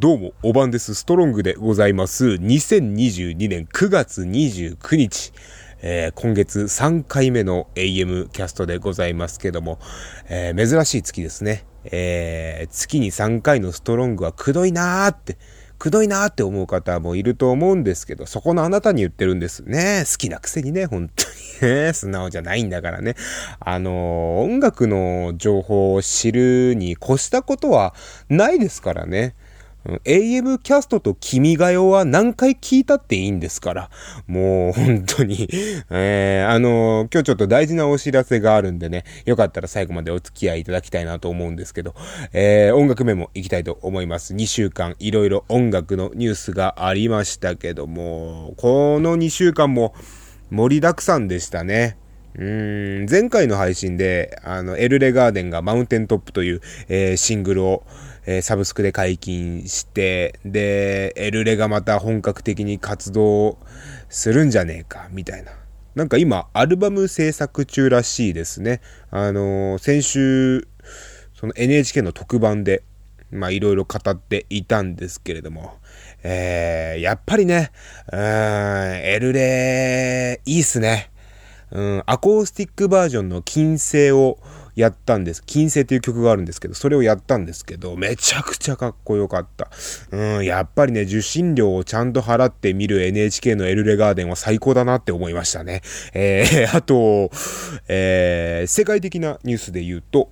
どうも、おばんです。ストロングでございます。2022年9月29日、えー、今月3回目の AM キャストでございますけども、えー、珍しい月ですね。えー、月に3回のストロングはくどいなーって、くどいなーって思う方もいると思うんですけど、そこのあなたに言ってるんですね。好きなくせにね、本当にね。素直じゃないんだからね。あのー、音楽の情報を知るに越したことはないですからね。AM キャストと君が代は何回聞いたっていいんですから。もう本当に えー、あのー、今日ちょっと大事なお知らせがあるんでね、よかったら最後までお付き合いいただきたいなと思うんですけど、えー、音楽メモいきたいと思います。2週間いろいろ音楽のニュースがありましたけども、この2週間も盛りだくさんでしたね。うーん、前回の配信で、あの、エルレガーデンがマウンテントップという、えー、シングルを、え、サブスクで解禁して、で、エルレがまた本格的に活動するんじゃねえか、みたいな。なんか今、アルバム制作中らしいですね。あの、先週、その NHK の特番で、まあいろいろ語っていたんですけれども、えー、やっぱりね、うん、エルレ、いいっすね。うん、アコースティックバージョンの金星をやったんです。金星っていう曲があるんですけど、それをやったんですけど、めちゃくちゃかっこよかった。うん、やっぱりね、受信料をちゃんと払って見る NHK の ELLEGARDEN は最高だなって思いましたね。えー、あと、えー、世界的なニュースで言うと、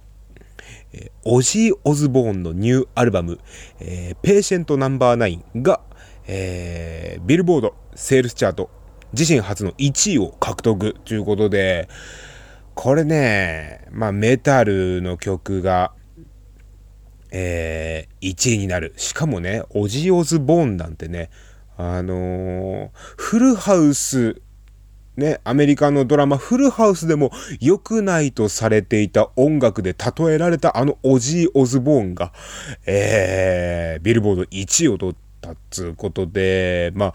えオジー・オズボーンのニューアルバム、えー、 Patient Number 9 が、えー、ビルボードセールスチャート自身初の1位を獲得ということで、これね、まあメタルの曲が、えー、1位になる。しかもね、オジオズボーンなんてね、あのー、フルハウス、ね、アメリカのドラマフルハウスでも良くないとされていた音楽で例えられたあのオジー・オズボーンが、えー、ビルボード1位を取ったっつうことで、まあ、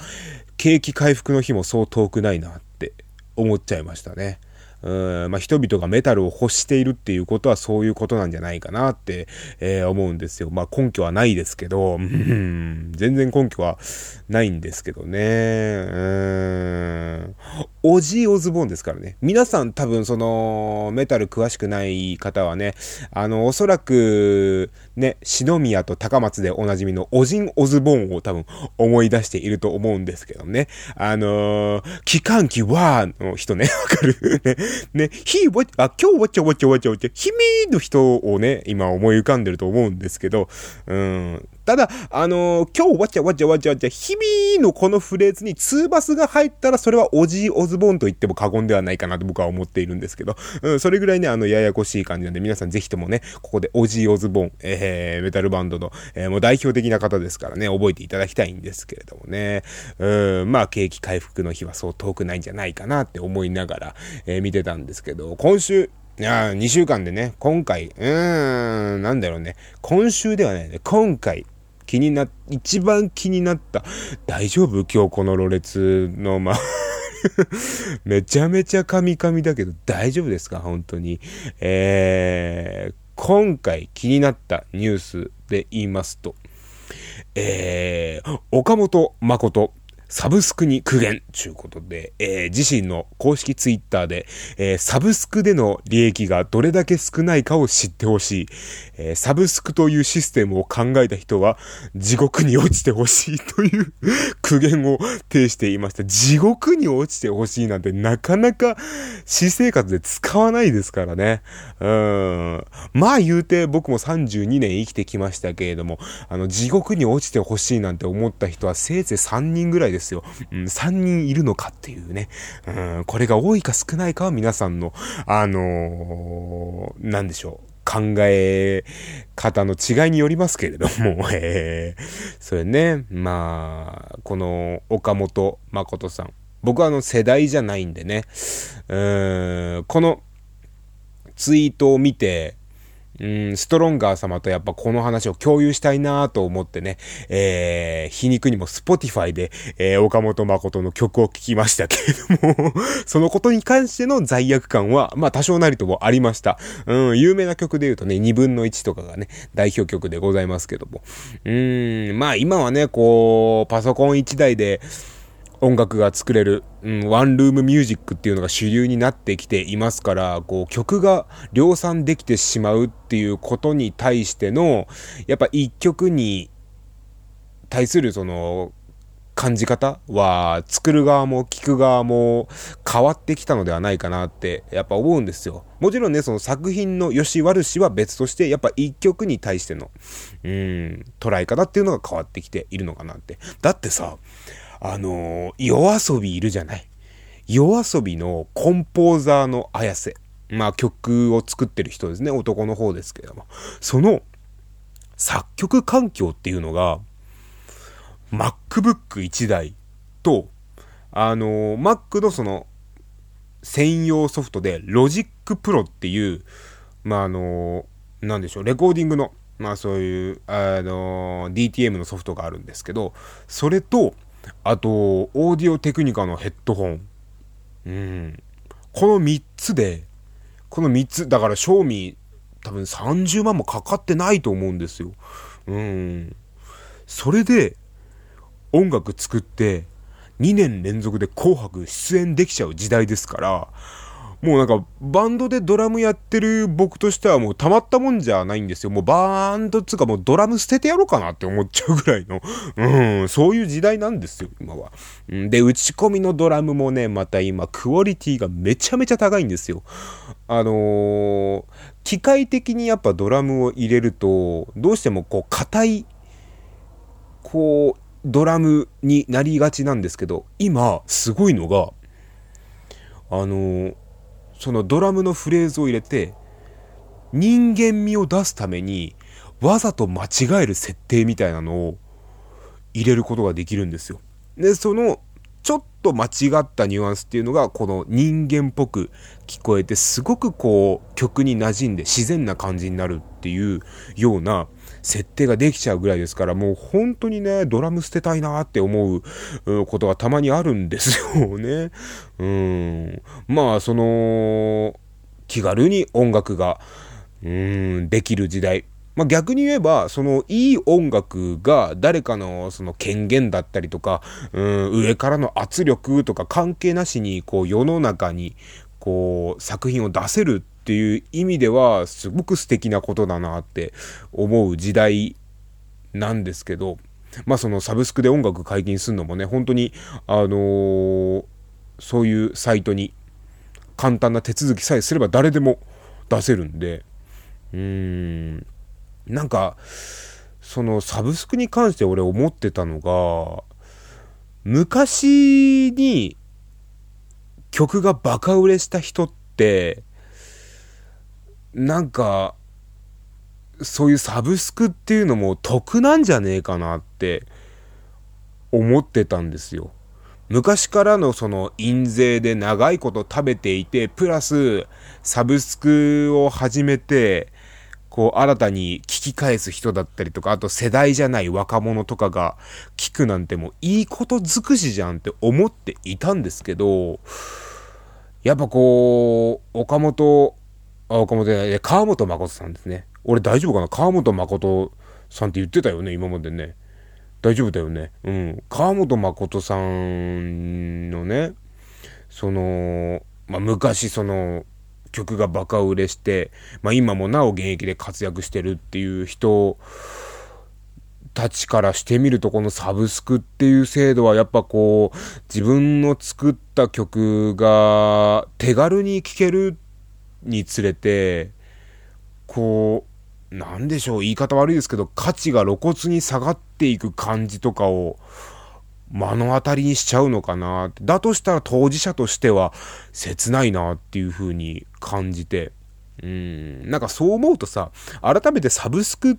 景気回復の日もそう遠くないなって思っちゃいましたね。うんまあ、人々がメタルを欲しているっていうことはそういうことなんじゃないかなって、えー、思うんですよ。まあ根拠はないですけど、全然根拠はないんですけどね。うん。オジー・オズボーンですからね。皆さん多分そのメタル詳しくない方はね、あの、おそらくね、篠宮と高松でおなじみのオジン・オズボーンを多分思い出していると思うんですけどね。あのー、機関機はの人ね、わかる？ね。ね、ひわ、あ、今日わちゃわちゃわちゃわちゃ、ひみの人をね、今思い浮かんでると思うんですけど、うん。ただ、あのー、今日わちゃわちゃわちゃわちゃ、ひみのこのフレーズにツーバスが入ったら、それはオジー・オズボンと言っても過言ではないかなと僕は思っているんですけど、うん、それぐらいね、あの、ややこしい感じなんで、皆さんぜひともね、ここでオジー・オズボーン、えー、メタルバンドの、えー、もう代表的な方ですからね、覚えていただきたいんですけれどもね、うん、まあ、景気回復の日はそう遠くないんじゃないかなって思いながら、えー、見てたんですけど、今週、いや2週間でね、今回、うーん、なんだろうね、今週ではないね、今回、気にな、一番気になった。大丈夫？今日このろれつの、ま、めちゃめちゃカミカミだけど大丈夫ですか？本当に。えー、今回気になったニュースで言いますと、えー、岡本誠サブスクに苦言ということで、えー、自身の公式ツイッターで、えー、サブスクでの利益がどれだけ少ないかを知ってほしい、えー、サブスクというシステムを考えた人は地獄に落ちてほしいという 苦言を呈していました。地獄に落ちてほしいなんてなかなか私生活で使わないですからね。うん。まあ言うて僕も32年生きてきましたけれども、あの地獄に落ちてほしいなんて思った人はせいぜい3人ぐらいですですよ。うん、3人いるのかっていうね。うん、これが多いか少ないかは皆さんの、あのー、なんでしょう。考え方の違いによりますけれども、えー、それね、まあ、この岡本誠さん。僕はあの世代じゃないんでね、うん、このツイートを見て、うん、ストロンガー様とやっぱこの話を共有したいなと思ってね、えー、皮肉にも Spotify で、えー、川本真琴の曲を聴きましたけれども そのことに関しての罪悪感は、まあ多少なりともありました。うん、有名な曲で言うとね、2分の1とかがね、代表曲でございますけども。うん、まあ今はね、こう、パソコン1台で、音楽が作れる、うん、ワンルームミュージックっていうのが主流になってきていますから、こう曲が量産できてしまうっていうことに対しての、やっぱ一曲に対するその感じ方は作る側も聴く側も変わってきたのではないかなってやっぱ思うんですよ。もちろんね、その作品の良し悪しは別として、やっぱ一曲に対しての、うん、捉え方っていうのが変わってきているのかなって。だってさ、あのー、夜遊びいるじゃない？夜遊びのコンポーザーの綾瀬。まあ曲を作ってる人ですね。男の方ですけども。その作曲環境っていうのが、MacBook 1台と、あのー、Mac のその専用ソフトで Logic Pro っていう、まああのー、なんでしょう、レコーディングの、まあそういう、あのー、DTM のソフトがあるんですけど、それと、あと、オーディオテクニカのヘッドホン。うん。この3つで、この3つ、だから賞味多分30万もかかってないと思うんですよ。うん。それで音楽作って2年連続で紅白出演できちゃう時代ですから、もうなんか、バンドでドラムやってる僕としてはもうたまったもんじゃないんですよ。もうバーンドつうかもうドラム捨ててやろうかなって思っちゃうぐらいの、うん、そういう時代なんですよ、今は。で、打ち込みのドラムもね、また今、クオリティがめちゃめちゃ高いんですよ。あのー、機械的にやっぱドラムを入れると、どうしてもこう、硬い、こう、ドラムになりがちなんですけど、今、すごいのが、あのーそのドラムのフレーズを入れて人間味を出すためにわざと間違える設定みたいなのを入れることができるんですよ。でそのちょっと間違ったニュアンスっていうのがこの人間っぽく聞こえてすごくこう曲に馴染んで自然な感じになるっていうような設定ができちゃうぐらいですから、もう本当にね、ドラム捨てたいなって思うことがたまにあるんですよね。うん。まあ、その、気軽に音楽が、うん、できる時代。まあ、逆に言えば、そのいい音楽が誰かのその権限だったりとか、うん、上からの圧力とか関係なしに、こう世の中に、こう作品を出せるっていう意味ではすごく素敵なことだなって思う時代なんですけどまあそのサブスクで音楽解禁するのもね本当にあのー、そういうサイトに簡単な手続きさえすれば誰でも出せるんでうーんなんかそのサブスクに関して俺思ってたのが昔に曲がバカ売れした人ってなんか、そういうサブスクっていうのも得なんじゃねえかなって思ってたんですよ。昔からのその印税で長いこと食べていて、プラスサブスクを始めて、こう新たに聞き返す人だったりとか、あと世代じゃない若者とかが聞くなんてもういいこと尽くしじゃんって思っていたんですけど、やっぱこう、岡本あ、岡本じゃない、川本誠さんですね。俺大丈夫かな？川本誠さんって言ってたよね、今までね。大丈夫だよね。うん。川本誠さんのね、その、まあ、昔その、曲がバカ売れして、まあ、今もなお現役で活躍してるっていう人たちからしてみると、このサブスクっていう制度はやっぱこう、自分の作った曲が手軽に聴けるにつれて、こう、なんでしょう、言い方悪いですけど、価値が露骨に下がっていく感じとかを目の当たりにしちゃうのかな。だとしたら当事者としては切ないなっていう風に感じて。うん、なんかそう思うとさ、改めてサブスクっ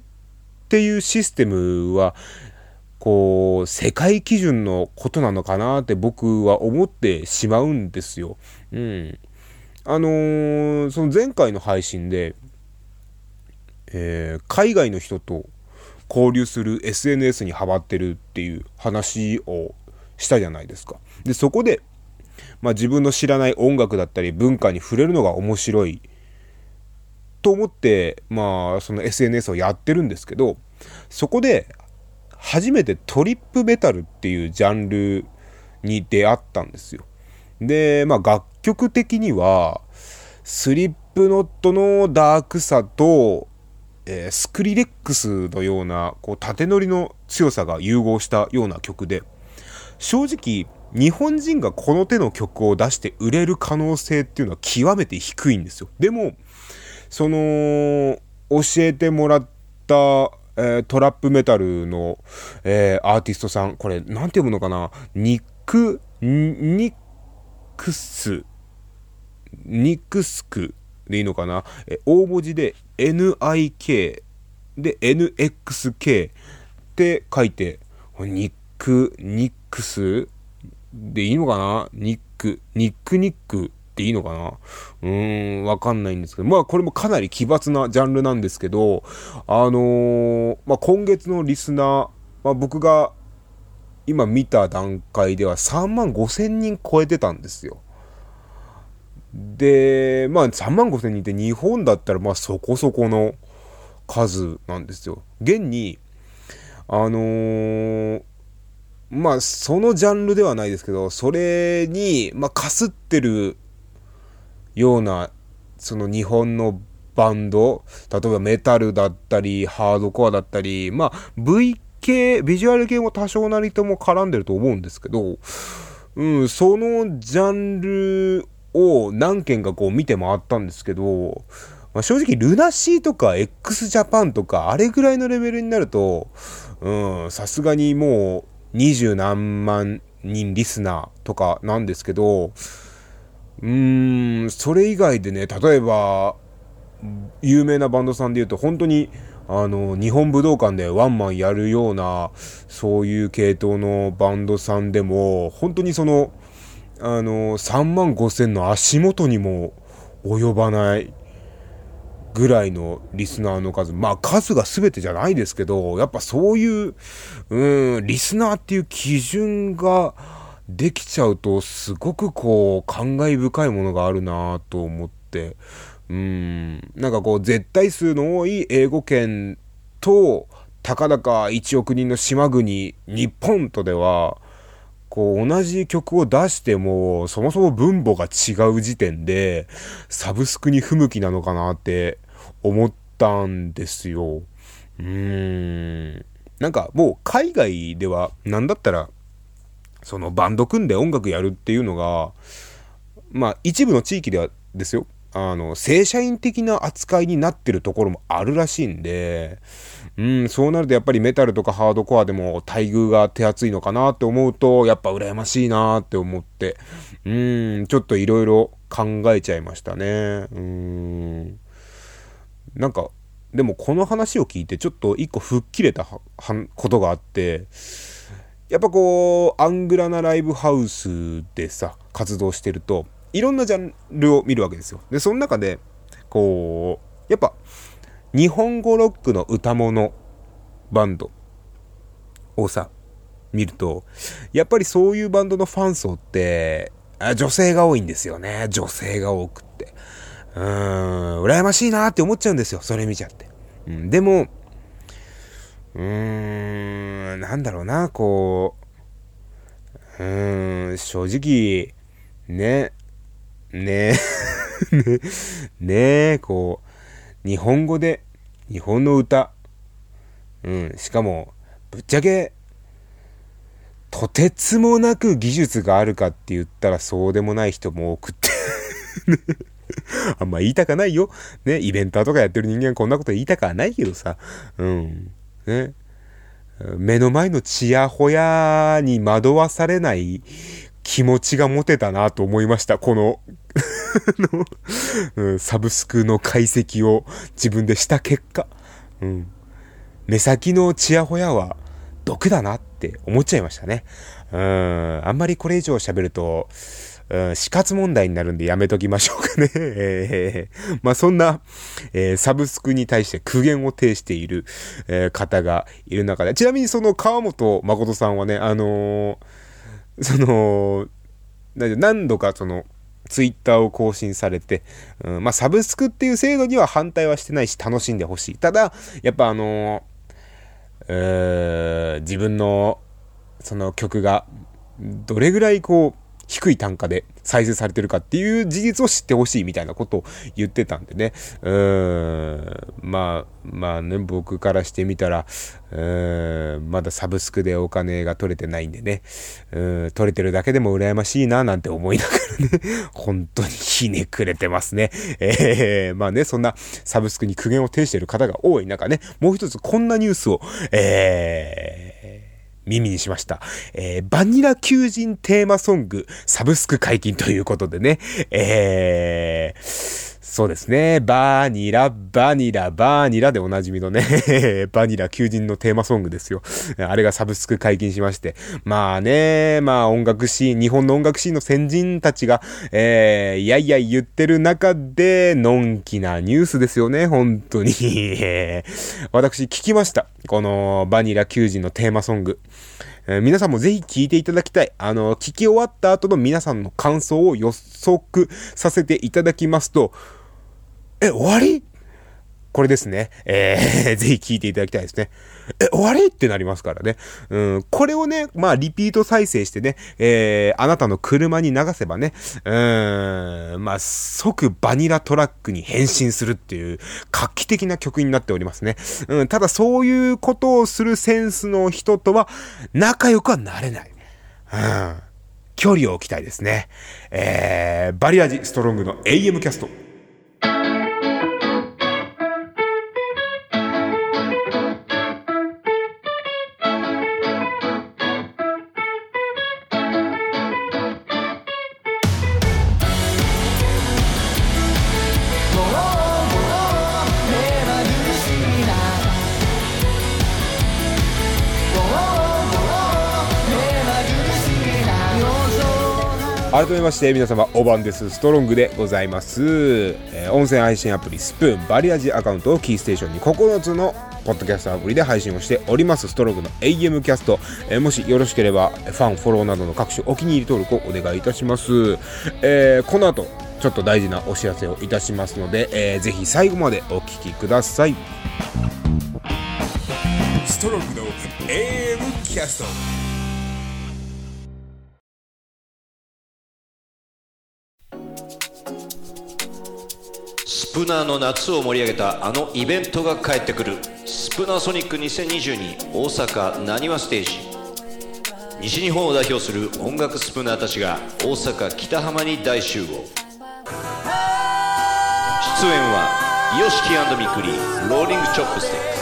ていうシステムは、こう、世界基準のことなのかなって僕は思ってしまうんですよ。うん。あのー、その前回の配信で、えー、海外の人と交流する SNS にハマってるっていう話をしたじゃないですか。で、そこで、まあ自分の知らない音楽だったり文化に触れるのが面白いと思って、まあその SNS をやってるんですけど、そこで初めてトリップメタルっていうジャンルに出会ったんですよ。で、まあ楽曲的には、スリップノットのダークさと、えー、スクリレックスのような、こう、縦乗りの強さが融合したような曲で、正直、日本人がこの手の曲を出して売れる可能性っていうのは極めて低いんですよ。でも、その、教えてもらった、えー、トラップメタルの、えー、アーティストさん、これ、なんて読むのかな？ニック、ニックス、ニクスクでいいのかな？え大文字で NIK で NXK って書いて、ニック、ニックスでいいのかな？ニック、ニックニックっていいのかな？うーん、わかんないんですけど、まあこれもかなり奇抜なジャンルなんですけど、あのー、まあ今月のリスナー、まあ僕が今見た段階では3万5千人超えてたんですよ。で、まあ3万5千人って日本だったらまあそこそこの数なんですよ。現に、あのー、まあそのジャンルではないですけど、それに、まあかすってるような、その日本のバンド、例えばメタルだったり、ハードコアだったり、まあ V 系、ビジュアル系も多少なりとも絡んでると思うんですけど、うん、そのジャンルを何件かこう見て回ったんですけど、まあ、正直ルナシーとか x ジャパンとかあれぐらいのレベルになると、さすがにもう二十何万人リスナーとかなんですけど、うーん、それ以外でね、例えば、有名なバンドさんで言うと、本当に、あの、日本武道館でワンマンやるような、そういう系統のバンドさんでも、本当にその、あの、3万5千の足元にも及ばないぐらいのリスナーの数。まあ数が全てじゃないですけど、やっぱそういう、うん、リスナーっていう基準ができちゃうと、すごくこう、感慨深いものがあるなと思って、うん、なんかこう、絶対数の多い英語圏と、たかだか1億人の島国、日本とでは、こう、同じ曲を出しても、そもそも分母が違う時点で、サブスクに不向きなのかなって思ったんですよ。うーん。なんかもう海外では、なんだったら、そのバンド組んで音楽やるっていうのが、まあ一部の地域ではですよ。あの、正社員的な扱いになってるところもあるらしいんで、うん、そうなるとやっぱりメタルとかハードコアでも待遇が手厚いのかなって思うと、やっぱ羨ましいなって思って、うん、ちょっといろいろ考えちゃいましたね。うん。なんか、でもこの話を聞いてちょっと一個吹っ切れたことがあって、やっぱこう、アングラなライブハウスでさ、活動してると、いろんなジャンルを見るわけですよ。で、その中で、こう、やっぱ、日本語ロックの歌物バンドをさ、見ると、やっぱりそういうバンドのファン層って、女性が多いんですよね。女性が多くって。うーん、羨ましいなって思っちゃうんですよ。それ見ちゃって。うん、でも、うーん、なんだろうな、こう、うーん、正直、ね、ねえね、え、こう、日本語で、日本の歌、うん、しかも、ぶっちゃけ、とてつもなく技術があるかって言ったらそうでもない人も多くって あんま言いたかないよ。ね、イベンターとかやってる人間こんなこと言いたかはないけどさ。うん。ね。目の前のチヤホヤに惑わされない気持ちが持てたなと思いました。この うん、サブスクの解析を自分でした結果、うん、目先のチヤホヤは毒だなって思っちゃいましたね。うん、あんまりこれ以上喋ると、うん、死活問題になるんでやめときましょうかね。えー、まあそんな、えー、サブスクに対して苦言を呈している、えー、方がいる中で、ちなみにその川本誠さんはね、あのその、何度かその、ツイッターを更新されて、うん、まあ、サブスクっていう制度には反対はしてないし、楽しんでほしい。ただ、やっぱあのー、自分の、その曲が、どれぐらいこう、低い単価で再生されてるかっていう事実を知ってほしいみたいなことを言ってたんでね。うーん。まあ、まあね、僕からしてみたら、うーん、まだサブスクでお金が取れてないんでね。うん、取れてるだけでも羨ましいななんて思いながらね、本当にひねくれてますね。えー、まあね、そんなサブスクに苦言を呈している方が多い中ね、もう一つこんなニュースを、えー、耳にしました。えー、バニラ求人テーマソング、サブスク解禁ということでね、えー、そうですね。バニラ、バニラ、バニラでおなじみのね バニラ求人のテーマソングですよ。あれがサブスク解禁しまして。まあね、まあ音楽シーン、日本の音楽シーンの先人たちが、えー、いやいや言ってる中で、のんきなニュースですよね、本当に 私聞きました。このバニラ求人のテーマソング。えー、皆さんもぜひ聞いていただきたい。あの、聞き終わった後の皆さんの感想を予測させていただきますと、え、終わり？これですね。えー、ぜひ聞いていただきたいですね。え、終わり？ってなりますからね。うん、これをね、まあ、リピート再生してね、えー、あなたの車に流せばね、うーん、まあ、即バニラトラックに変身するっていう画期的な曲になっておりますね。うん、ただそういうことをするセンスの人とは仲良くはなれない。うん。距離を置きたいですね。えー、バリアジストロングの AM キャスト。改めまして皆様おばんです。ストロングでございます、えー、音声配信アプリスプーンバリアジアカウントをキーステーションに9つのポッドキャストアプリで配信をしております。ストロングの AM キャスト、えー、もしよろしければファンフォローなどの各種お気に入り登録をお願いいたします、えー、この後ちょっと大事なお知らせをいたしますので、えー、ぜひ最後までお聞きください。ストロングの AM キャスト。スプナーの夏を盛り上げたあのイベントが帰ってくる。スプナーソニック2022大阪なにわステージ。西日本を代表する音楽スプナーたちが大阪北浜に大集合。出演は YOSHIKI ミクリローリングチョップスティック。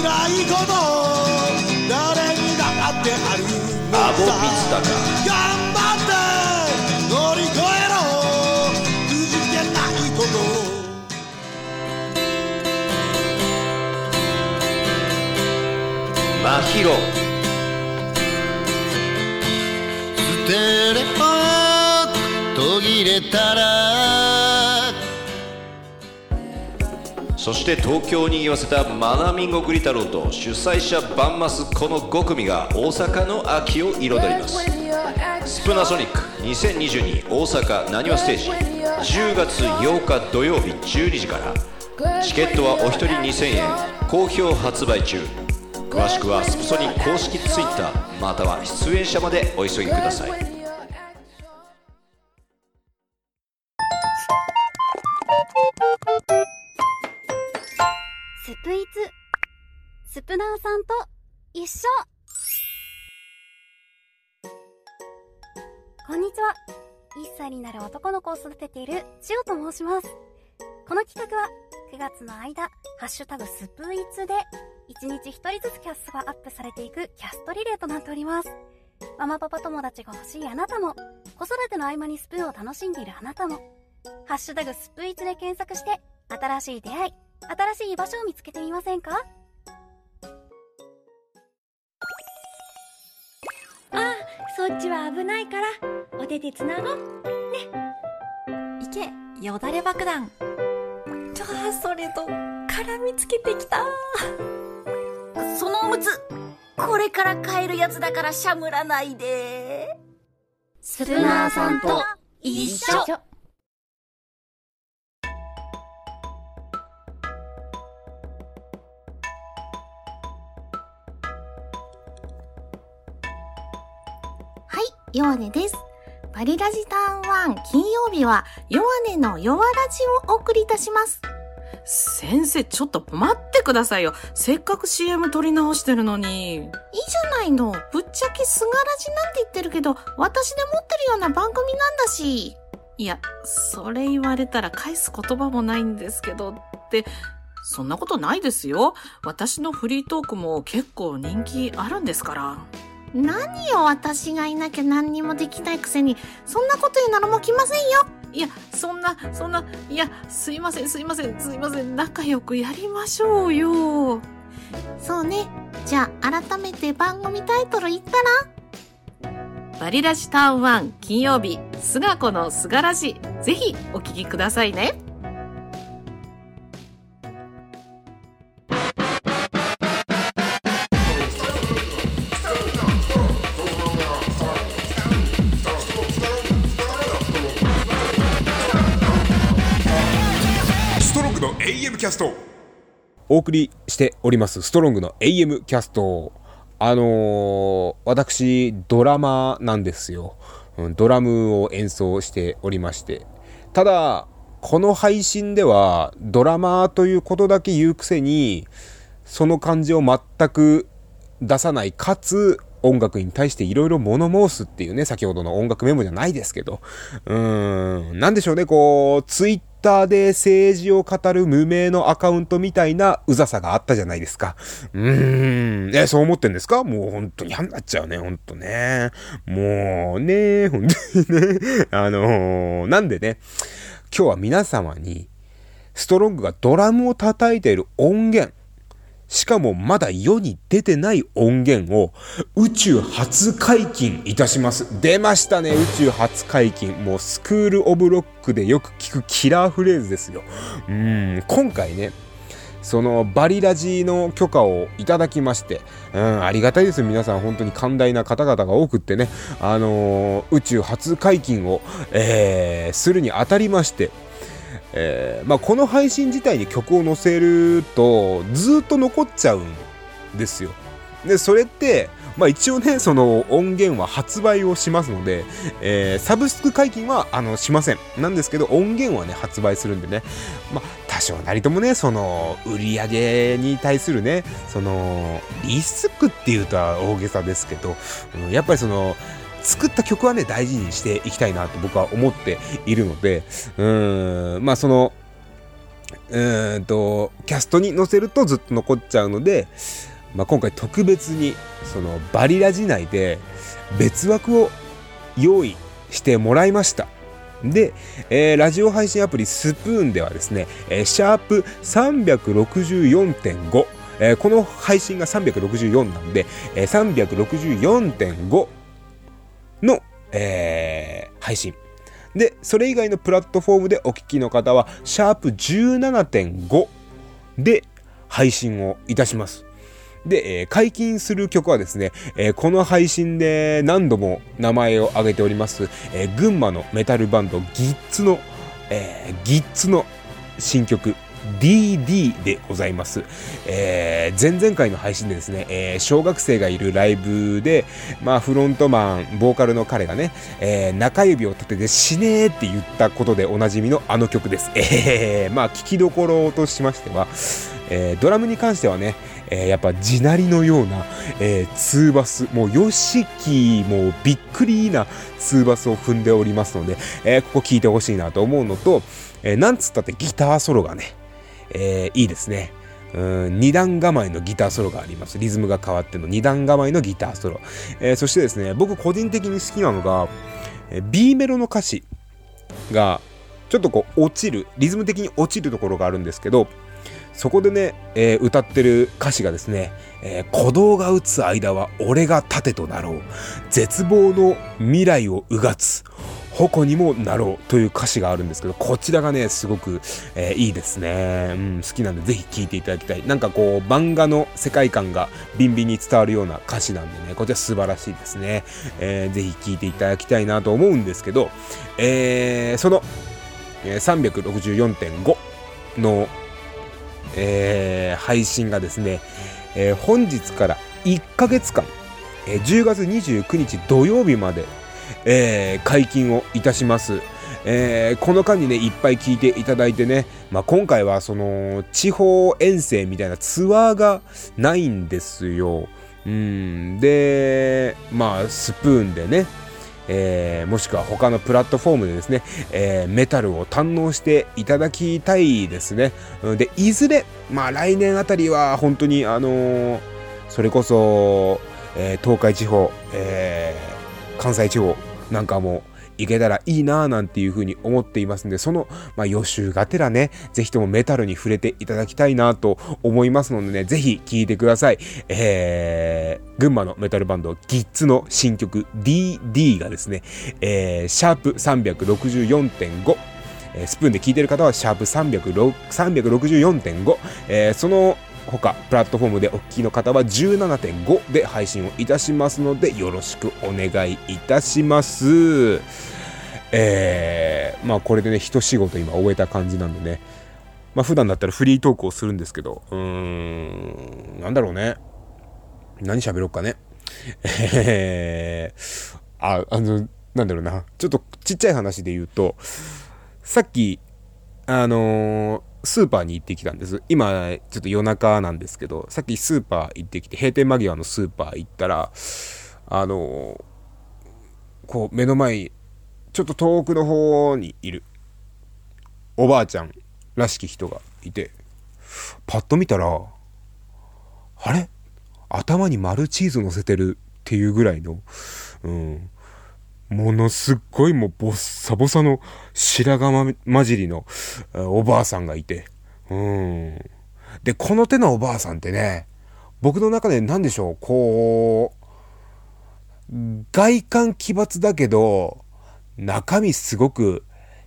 辛いこと誰にだってあるアボミツタカ真宙ステレオ途切れたら。そして東京に言わせたマナミンゴグリ太郎と主催者バンマスこの5組が大阪の秋を彩ります。スプナソニック2022大阪なにわステージ。10月8日土曜日12時から。チケットはお一人2000円。好評発売中詳しくはスプソニ公式 Twitter または出演者までお急ぎください。スプイツ。スプナーさんと一緒。こんにちは。1歳になる男の子を育てている千代と申します。この企画は9月の間、ハッシュタグスプイツで1日1人ずつキャストがアップされていくキャストリレーとなっております。ママパパ友達が欲しいあなたも、子育ての合間にスプーンを楽しんでいるあなたも、ハッシュタグスプイツで検索して、新しい出会い、新しい場所を見つけてみませんか？そっちは危ないから、お手手つなごう。いけ、よだれ爆弾。ちょあ、それと、絡みつけてきた。そのおむつ、これから買えるやつだからしゃむらないで。スプナーさんと一緒。はい、ヨアネです。バリラジターン1金曜日は、ヨアネのヨアラジをお送りいたします。先生、ちょっと待ってくださいよ。せっかく CM 撮り直してるのに。いいじゃないの。ぶっちゃけスガラジなんて言ってるけど、私で持ってるような番組なんだし。いや、それ言われたら返す言葉もないんですけど、って、そんなことないですよ。私のフリートークも結構人気あるんですから。何よ、私がいなきゃ何にもできないくせに、そんなこと言うならもう来ませんよ。いや、そんな、そんな、いや、すいません、すいません、すいません、仲良くやりましょうよ。そうね。じゃあ、改めて番組タイトル言ったら？バリラジターン1金曜日、すがこのすがらじ。ぜひお聞きくださいね。お送りしておりますストロングの AM キャスト。あのー私ドラマなんですよ、ドラムを演奏しておりまして。ただこの配信ではドラマーということだけ言うくせにその感じを全く出さないかつ音楽に対していろいろ物申すっていうね、先ほどの音楽メモじゃないですけど、うーん、なんでしょうね、こう、ツイッターで政治を語る無名のアカウントみたいなうざさがあったじゃないですか。うーん、え、そう思ってんですか？もう本当に嫌になっちゃうね、本当ね。もうね、本当にね、あのーなんでね、今日は皆様に、ストロングがドラムを叩いている音源、しかもまだ世に出てない音源を宇宙初解禁いたします。出ましたね、宇宙初解禁。もうスクールオブロックでよく聞くキラーフレーズですよ。うん、今回ね、そのバリラジの許可をいただきまして、うん、ありがたいです。皆さん本当に寛大な方々が多くってね、あのー宇宙初解禁を、えーするにあたりまして、えーまあ、この配信自体に曲を載せるとずっと残っちゃうんですよ。でそれって、まあ、一応ねその音源は発売をしますので、えーサブスク解禁はあのしませんなんですけど音源はね発売するんでね、まあ、多少なりともねその売り上げに対するねそのリスクっていうとは大げさですけど、うんやっぱりその作った曲はね大事にしていきたいなと僕は思っているのでうーんまあそのうんとキャストに載せるとずっと残っちゃうので、まあ、今回特別にそのバリラジ内で別枠を用意してもらいました。で、えーラジオ配信アプリスプーンではですね、えーシャープ364.5、えーこの配信が364なんで、えー364.5の、えー配信。で、それ以外のプラットフォームでお聞きの方は、シャープ17.5で配信をいたします。で、えー解禁する曲はですね、えーこの配信で何度も名前を挙げております、えー群馬のメタルバンドギッツの、えーギッツの新曲 DD でございます。えー前々回の配信でですね、えー小学生がいるライブで、まあ、フロントマン、ボーカルの彼がね、えー中指を立てて死ねーって言ったことでおなじみのあの曲です。えーまあ、聞きどころとしましては、えードラムに関してはね、えーやっぱ地鳴りのような、えーツーバス、もうヨシキもびっくりなツーバスを踏んでおりますので、えーここ聞いてほしいなと思うのと、えーなんつったってギターソロがね、えーいいですね。うん二段構えのギターソロがあります。リズムが変わっての二段構えのギターソロ。えーそしてですね、僕個人的に好きなのが、えー B メロの歌詞がちょっとこう落ちる、リズム的に落ちるところがあるんですけど、そこでね、えー、歌ってる歌詞がですね、えー、鼓動が打つ間は俺が盾となろう。絶望の未来をうがつ。矛にもなろうという歌詞があるんですけど、こちらがね、すごく、えー、いいですね。うん、好きなんでぜひ聴いていただきたい。なんかこう、漫画の世界観がビンビンに伝わるような歌詞なんでね、こちら素晴らしいですね。えー、ぜひ聴いていただきたいなと思うんですけど、えー、その、えー、364.5の、えー、配信がですね、えー、本日から1ヶ月間、えー、10月29日土曜日まで、えー、解禁をいたします。えー、この間にね、いっぱい聞いていただいてね、まあ、今回はその、地方遠征みたいなツアーがないんですよ。うん、で、まあ、スプーンでね、えー、もしくは他のプラットフォームでですね、えー、メタルを堪能していただきたいですね。で、いずれ、まあ来年あたりは本当にあのー、それこそ、え東海地方、え関西地方なんかもういけたらいいなぁなんていうふうに思っていますんで、その、まあ、予習がてらね、ぜひともメタルに触れていただきたいなと思いますのでね、ぜひ聴いてください。えー、群馬のメタルバンド、ギッツの新曲 DD がですね、えー、シャープ364.5、スプーンで聴いてる方はシャープ364.5、えー、その他プラットフォームでお聞きの方は17.5で配信をいたしますのでよろしくお願いいたします。えー、まあこれでね一仕事今終えた感じなんでね。まあ普段だったらフリートークをするんですけどうーんなんだろうね。何喋ろうかね。えー、ああのなんだろうな。ちょっとちっちゃい話で言うとさっきあのースーパーに行ってきたんです。今、ちょっと夜中なんですけど、さっきスーパー行ってきて、閉店間際のスーパー行ったら、あのこう、目の前、ちょっと遠くの方にいる、おばあちゃんらしき人がいて、パッと見たら、あれ？頭に丸チーズ乗せてるっていうぐらいの、うん、ものすっごいもうボッサボサの白髪混じりのおばあさんがいて。うん。で、この手のおばあさんってね、僕の中で何でしょう、こう、外観奇抜だけど、中身すごく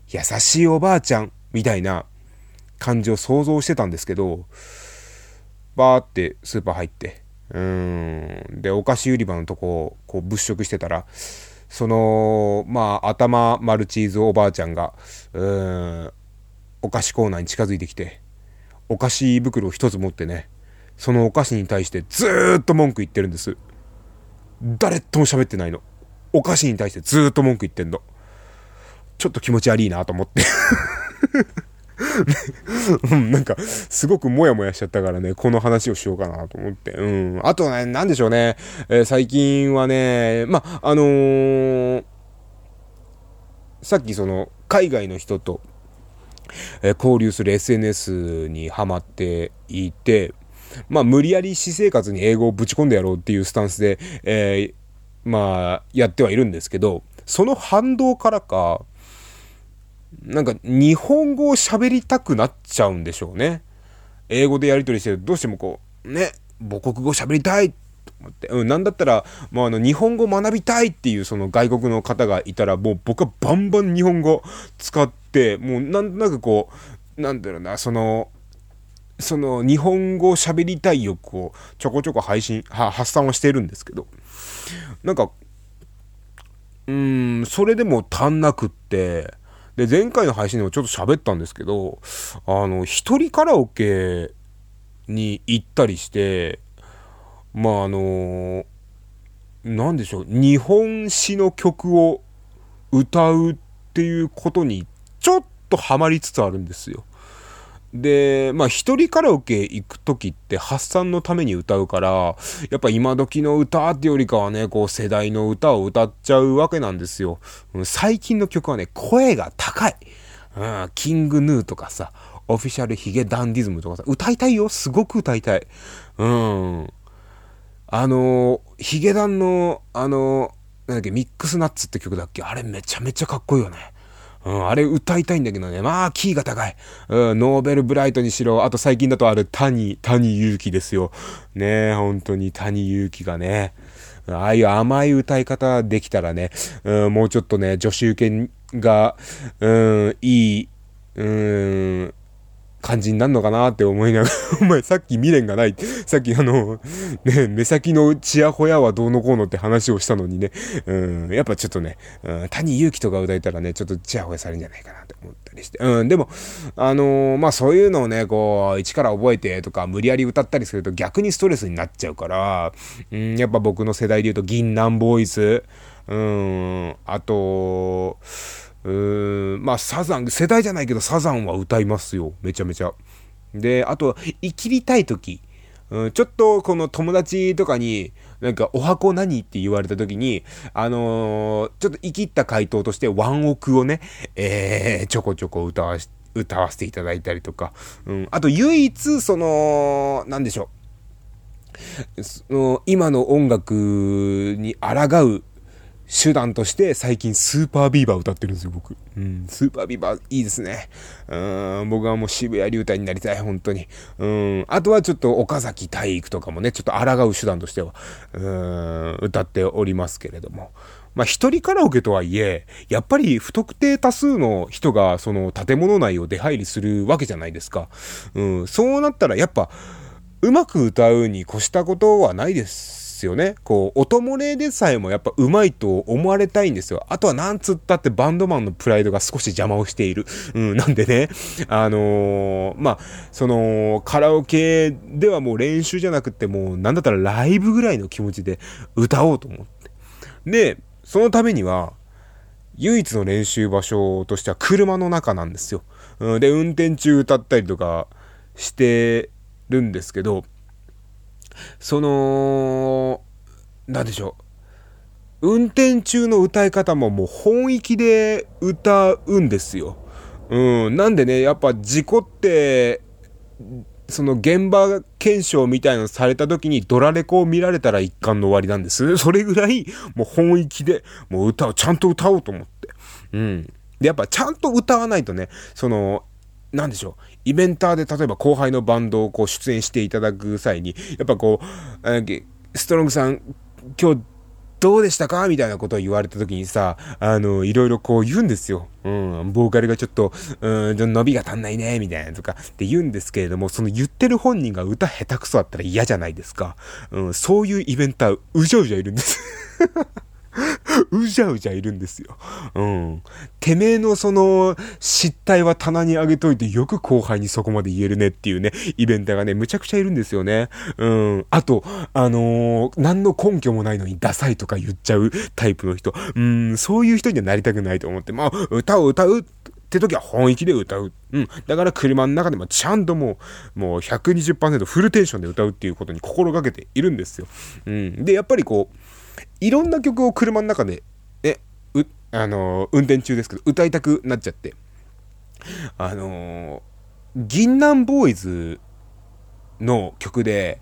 優しいおばあちゃんみたいな感じを想像してたんですけど、バーってスーパー入って、うん。で、お菓子売り場のとこをこう物色してたら、その、まあ、頭マルチーズおばあちゃんが、うん、お菓子コーナーに近づいてきて、お菓子袋を一つ持ってね、そのお菓子に対してずっと文句言ってるんです。誰とも喋ってないの。お菓子に対してずっと文句言ってんの。ちょっと気持ち悪いなと思って うん、なんか、すごくモヤモヤしちゃったからね、この話をしようかなと思って。うん。あとね、なんでしょうね。えー、最近はね、ま、あのー、さっきその、海外の人と、えー、交流する SNS にハマっていて、まあ、無理やり私生活に英語をぶち込んでやろうっていうスタンスで、えー、まあ、やってはいるんですけど、その反動からか、なんか日本語を喋りたくなっちゃうんでしょうね。英語でやり取りしてるとどうしてもこう、ね、母国語喋りたいと思って、うん、なんだったら、もうあの、日本語学びたいっていうその外国の方がいたら、もう僕はバンバン日本語使って、もうなんとなくこう、なんだろうな、その、その日本語を喋りたい欲をちょこちょこ配信、は発散はしてるんですけど、なんか、うん、それでも足んなくって、で、前回の配信でもちょっと喋ったんですけど、あの、一人カラオケに行ったりして、まああの、何でしょう、日本史の曲を歌うっていうことにちょっとハマりつつあるんですよ。で、まあ一人カラオケ行く時って発散のために歌うから、やっぱ今時の歌ってよりかはね、こう世代の歌を歌っちゃうわけなんですよ。最近の曲はね、声が高い。うん、キングヌーとかさ、オフィシャルヒゲダンディズムとかさ、歌いたいよ。すごく歌いたい。うん。あの、ヒゲダンの、あの、なんだっけ、ミックスナッツって曲だっけ？あれめちゃめちゃかっこいいよね。うん、あれ歌いたいんだけどね。まあ、キーが高い。うん、ノーベルブライトにしろ、あと最近だとある谷、谷祐希ですよ。ねえ本当に谷祐希がね。ああいう甘い歌い方できたらね、うん、もうちょっとね、女子受けが、うん、いい、うん、感じになるのかなって思いながら、お前さっき未練がない。さっきあの、ね、目先のチヤホヤはどうのこうのって話をしたのにね、うん、やっぱちょっとね、うん、谷祐希とか歌えたらね、ちょっとチヤホヤされるんじゃないかなって思ったりして。うん、でも、あのー、まあそういうのをね、こう、一から覚えてとか、無理やり歌ったりすると逆にストレスになっちゃうから、うん、やっぱ僕の世代で言うと、銀杏ボーイズ、うん、あと、うん、まあサザン、世代じゃないけどサザンは歌いますよ。めちゃめちゃ。で、あと、生きりたい時。うん、ちょっとこの友達とかに、なんか、お箱何って言われた時に、あのー、ちょっと生きった回答としてワンオクをね、えー、ちょこちょこ歌わし、歌わせていただいたりとか、うん、あと唯一、その、なんでしょう。その今の音楽に抗う手段として最近スーパービーバー歌ってるんですよ、僕。うん、スーパービーバーいいですね。うん、僕はもう渋谷龍太になりたい、本当に。うん、あとはちょっと岡崎体育とかもね、ちょっと抗う手段としては、うん、歌っておりますけれども。まあ、一人カラオケとはいえ、やっぱり不特定多数の人がその建物内を出入りするわけじゃないですか。うん、そうなったらやっぱ、うまく歌うに越したことはないですですよね。こう、音漏れでさえもやっぱ上手いと思われたいんですよ。あとはなんつったってバンドマンのプライドが少し邪魔をしている。うん、なんでね、あのー、まあ、その、カラオケではもう練習じゃなくてもう、なんだったらライブぐらいの気持ちで歌おうと思って。で、そのためには、唯一の練習場所としては車の中なんですよ。うん、で、運転中歌ったりとかしてるんですけど、その、なんでしょう。運転中の歌い方ももう本域で歌うんですよ。うん。なんでね、やっぱ事故って、その現場検証みたいのされた時にドラレコを見られたら一貫の終わりなんです。それぐらいもう本域でもう歌を、ちゃんと歌おうと思って。うん。で、やっぱちゃんと歌わないとね、その、なんでしょう？イベンターで例えば後輩のバンドをこう出演していただく際に、やっぱこう、ストロングさん、今日どうでしたか？みたいなことを言われた時にさ、あの、いろいろこう言うんですよ。うん、ボーカルがちょっと、うん、伸びが足んないね、みたいなとかって言うんですけれども、その言ってる本人が歌下手くそだったら嫌じゃないですか。うん、そういうイベンター、うじゃうじゃいるんですうじゃうじゃいるんですよ。うん。てめえのその失態は棚に上げといてよく後輩にそこまで言えるねっていうね、イベントがね、むちゃくちゃいるんですよね。うん。あと、あのー、何の根拠もないのにダサいとか言っちゃうタイプの人。うん、そういう人にはなりたくないと思って、まあ、歌を歌うって時は本気で歌う。うん。だから車の中でもちゃんともう、もう120%フルテンションで歌うっていうことに心がけているんですよ。うん。で、やっぱりこう、いろんな曲を車の中で、え、う、あのー、運転中ですけど、歌いたくなっちゃって、あのー、銀杏ボーイズの曲で、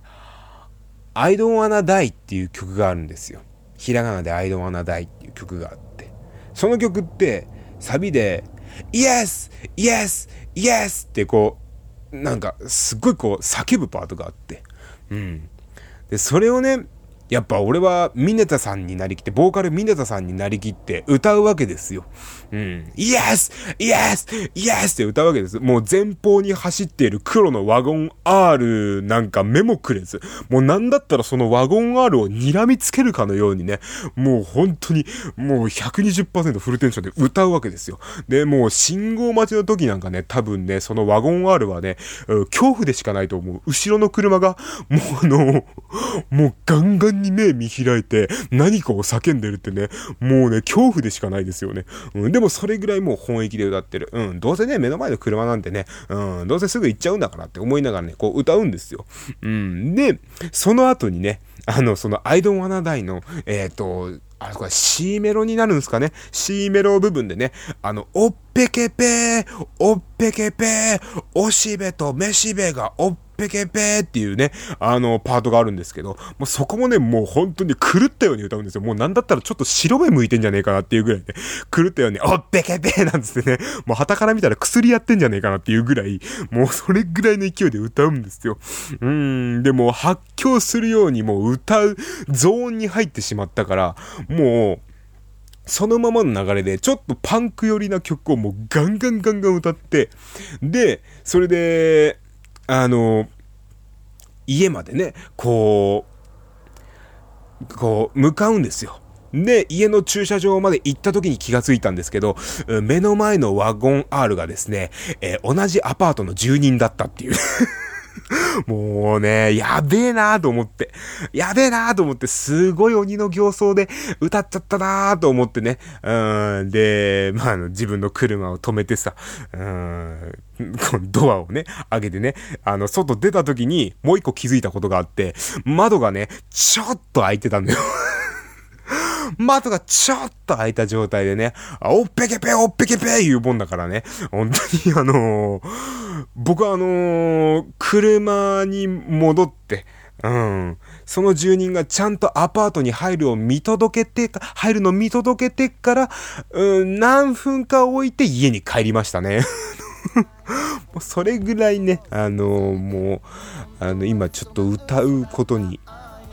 I don't wanna die っていう曲があるんですよ。ひらがなで I don't wanna die っていう曲があって、その曲って、サビで、Yes! Yes! Yes! ってこう、なんか、すっごいこう、叫ぶパートがあって、うん。で、それをね、やっぱ俺はミネタさんになりきって、ボーカルミネタさんになりきって歌うわけですよ。うん。イエスイエスイエスって歌うわけです。もう前方に走っている黒のワゴン R なんか目もくれず、もうなんだったらそのワゴン R を睨みつけるかのようにね、もう本当にもう120%フルテンションで歌うわけですよ。で、もう信号待ちの時なんかね、多分ね、そのワゴン R はね、恐怖でしかないと思う。後ろの車が、もうあの、もうガンガンに目見開いて何かを叫んでるってね、もうね、恐怖でしかないですよね。うん、でもそれぐらいもう本域で歌ってる。うん、どうせね、目の前の車なんてね、うん、どうせすぐ行っちゃうんだからって思いながらね、こう歌うんですよ。うん、で、その後にね、あの、その、I don't wanna die の、えっ、ー、と、あれ、これ C メロになるんですかね ?C メロ部分でね、あの、おっぺけぺー、おっぺけぺー、おしべとめしべがおっぺけぺーっていうね、あの、パートがあるんですけど、もうそこもね、もう本当に狂ったように歌うんですよ。もうなんだったらちょっと白目向いてんじゃねえかなっていうぐらいね、狂ったように、おっぺけぺーなんつってね、もう旗から見たら薬やってんじゃねえかなっていうぐらい、もうそれぐらいの勢いで歌うんですよ。うーん、でも発狂するようにもう歌うゾーンに入ってしまったから、もう、そのままの流れで、ちょっとパンク寄りな曲をもうガンガンガンガン歌って、で、それで、あの、家までね、こう、こう、向かうんですよ。で、家の駐車場まで行った時に気がついたんですけど、目の前のワゴン R がですね、えー、同じアパートの住人だったっていう もうね、やべえなーと思って、やべえなーと思って、すごい鬼の形相で歌っちゃったなーと思ってね、うん、で、まあ、自分の車を止めてさ、うん、ドアをね、開けてね、あの、外出た時にもう一個気づいたことがあって、窓がね、ちょっと開いてたんだよ。窓がちょっと開いた状態でね、おっぺけぺおっぺけぺ言うもんだからね、本当にあのー、僕はあのー、車に戻って、うん。その住人がちゃんとアパートに入るを見届けて、入るの見届けてから、うん、何分か置いて家に帰りましたね。もうそれぐらいね、あのー、もう、あの、今ちょっと歌うことに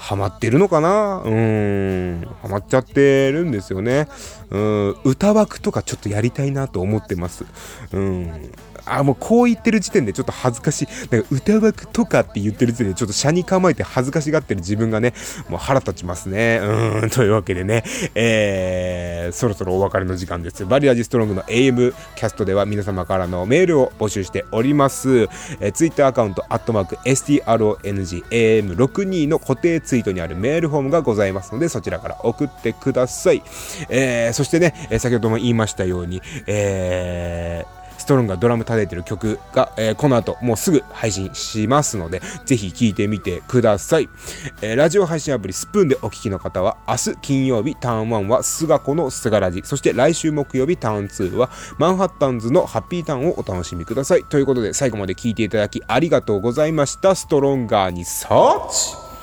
ハマってるのかなうん、ハマっちゃってるんですよね。うん、歌枠とかちょっとやりたいなと思ってます。うん。あ、もうこう言ってる時点でちょっと恥ずかしい。なんか歌枠とかって言ってる時点でちょっと車に構えて恥ずかしがってる自分がね、もう腹立ちますね。うん、というわけでね、えー、そろそろお別れの時間です。バリアジストロングの AM キャストでは皆様からのメールを募集しております。えー、ツイッターアカウント、アットマーク、strongam62 の固定ツイートにあるメールフォームがございますので、そちらから送ってください。えー、そしてね、先ほども言いましたように、えー、ストロンがドラム叩いてる曲が、えー、この後もうすぐ配信しますので、ぜひ聴いてみてください。えー、ラジオ配信アプリスプーンでお聴きの方は、明日金曜日ターン1はスガコのスガラジ、そして来週木曜日ターン2はマンハッタンズのハッピーターンをお楽しみください。ということで最後まで聴いていただきありがとうございました。ストロンガーにサーチ